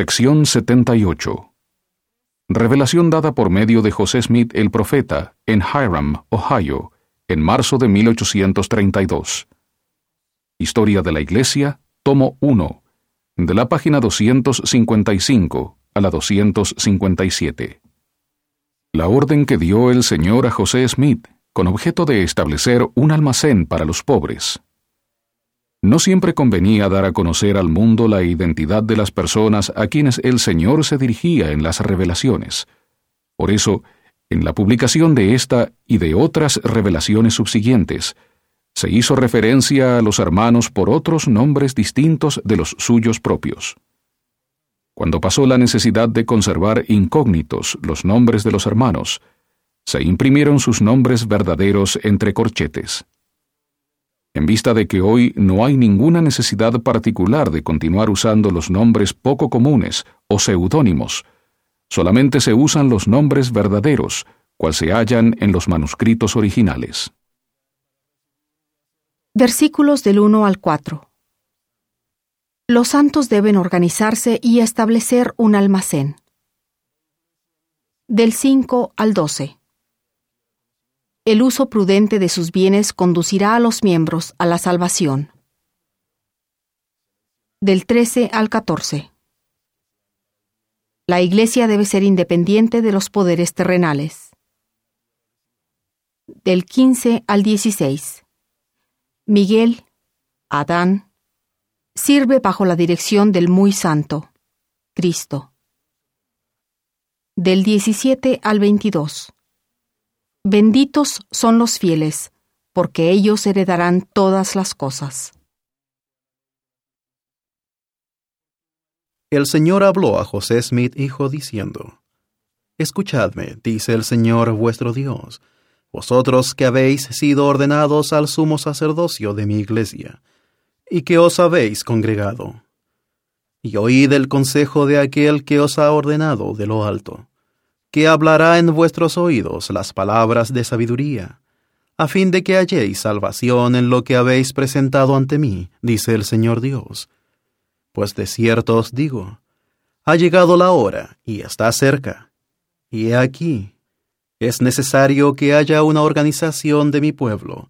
Sección 78 Revelación dada por medio de José Smith el profeta en Hiram, Ohio, en marzo de 1832. Historia de la Iglesia, tomo 1, de la página 255 a la 257. La orden que dio el Señor a José Smith con objeto de establecer un almacén para los pobres. No siempre convenía dar a conocer al mundo la identidad de las personas a quienes el Señor se dirigía en las revelaciones. Por eso, en la publicación de esta y de otras revelaciones subsiguientes, se hizo referencia a los hermanos por otros nombres distintos de los suyos propios. Cuando pasó la necesidad de conservar incógnitos los nombres de los hermanos, se imprimieron sus nombres verdaderos entre corchetes. En vista de que hoy no hay ninguna necesidad particular de continuar usando los nombres poco comunes o seudónimos, solamente se usan los nombres verdaderos, cual se hallan en los manuscritos originales. Versículos del 1 al 4. Los santos deben organizarse y establecer un almacén. Del 5 al 12. El uso prudente de sus bienes conducirá a los miembros a la salvación. Del 13 al 14. La Iglesia debe ser independiente de los poderes terrenales. Del 15 al 16. Miguel, Adán, sirve bajo la dirección del muy santo, Cristo. Del 17 al 22. Benditos son los fieles, porque ellos heredarán todas las cosas. El Señor habló a José Smith, hijo, diciendo, Escuchadme, dice el Señor vuestro Dios, vosotros que habéis sido ordenados al sumo sacerdocio de mi iglesia, y que os habéis congregado. Y oíd el consejo de aquel que os ha ordenado de lo alto que hablará en vuestros oídos las palabras de sabiduría, a fin de que halléis salvación en lo que habéis presentado ante mí, dice el Señor Dios. Pues de cierto os digo, ha llegado la hora y está cerca. Y he aquí, es necesario que haya una organización de mi pueblo,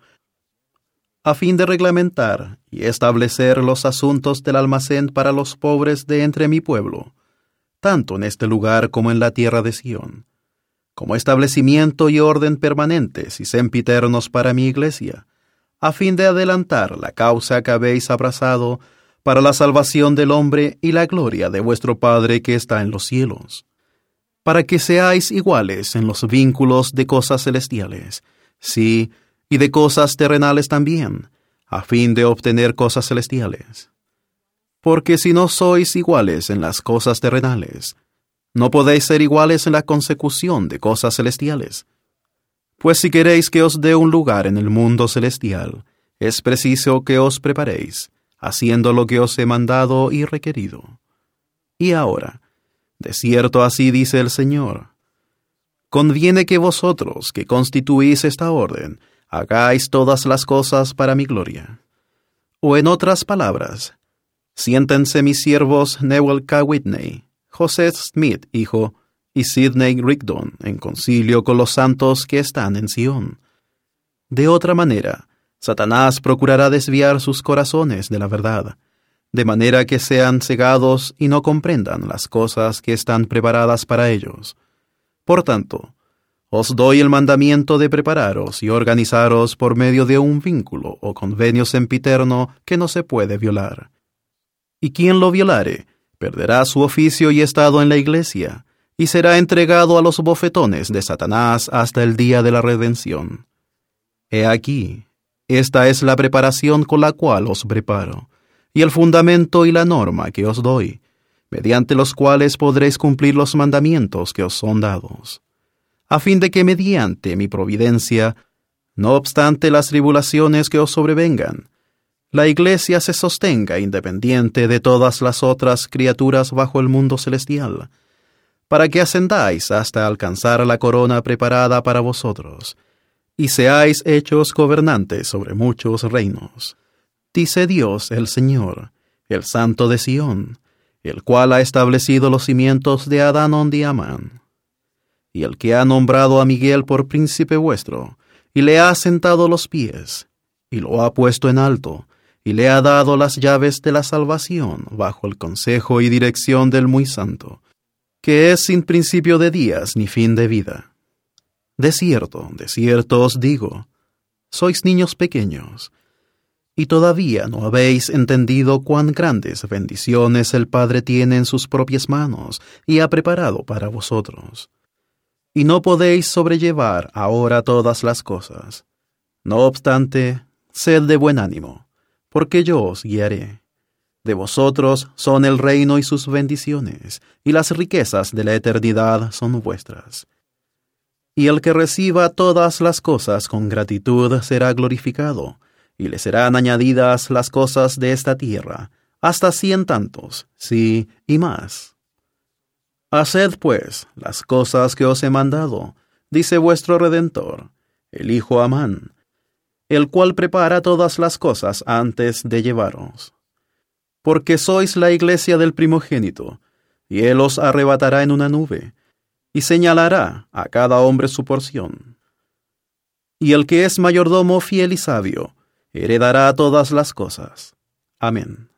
a fin de reglamentar y establecer los asuntos del almacén para los pobres de entre mi pueblo, tanto en este lugar como en la tierra de Sión, como establecimiento y orden permanentes y sempiternos para mi iglesia, a fin de adelantar la causa que habéis abrazado para la salvación del hombre y la gloria de vuestro Padre que está en los cielos, para que seáis iguales en los vínculos de cosas celestiales, sí, y de cosas terrenales también, a fin de obtener cosas celestiales. Porque si no sois iguales en las cosas terrenales, no podéis ser iguales en la consecución de cosas celestiales. Pues si queréis que os dé un lugar en el mundo celestial, es preciso que os preparéis, haciendo lo que os he mandado y requerido. Y ahora, de cierto así dice el Señor, conviene que vosotros, que constituís esta orden, hagáis todas las cosas para mi gloria. O en otras palabras, Siéntense mis siervos Newell K. Whitney, José Smith, hijo, y Sidney Rigdon en concilio con los santos que están en Sion. De otra manera, Satanás procurará desviar sus corazones de la verdad, de manera que sean cegados y no comprendan las cosas que están preparadas para ellos. Por tanto, os doy el mandamiento de prepararos y organizaros por medio de un vínculo o convenio sempiterno que no se puede violar y quien lo violare perderá su oficio y estado en la iglesia, y será entregado a los bofetones de Satanás hasta el día de la redención. He aquí, esta es la preparación con la cual os preparo, y el fundamento y la norma que os doy, mediante los cuales podréis cumplir los mandamientos que os son dados, a fin de que mediante mi providencia, no obstante las tribulaciones que os sobrevengan, la Iglesia se sostenga independiente de todas las otras criaturas bajo el mundo celestial, para que ascendáis hasta alcanzar la corona preparada para vosotros, y seáis hechos gobernantes sobre muchos reinos. Dice Dios el Señor, el Santo de Sión, el cual ha establecido los cimientos de Adán y Amán, y el que ha nombrado a Miguel por príncipe vuestro, y le ha sentado los pies, y lo ha puesto en alto, y le ha dado las llaves de la salvación bajo el consejo y dirección del muy santo, que es sin principio de días ni fin de vida. De cierto, de cierto os digo, sois niños pequeños, y todavía no habéis entendido cuán grandes bendiciones el Padre tiene en sus propias manos y ha preparado para vosotros. Y no podéis sobrellevar ahora todas las cosas. No obstante, sed de buen ánimo, porque yo os guiaré. De vosotros son el reino y sus bendiciones, y las riquezas de la eternidad son vuestras. Y el que reciba todas las cosas con gratitud será glorificado, y le serán añadidas las cosas de esta tierra, hasta cien tantos, sí, y más. Haced, pues, las cosas que os he mandado, dice vuestro Redentor, el Hijo Amán, el cual prepara todas las cosas antes de llevaros. Porque sois la iglesia del primogénito, y él os arrebatará en una nube, y señalará a cada hombre su porción. Y el que es mayordomo fiel y sabio, heredará todas las cosas. Amén.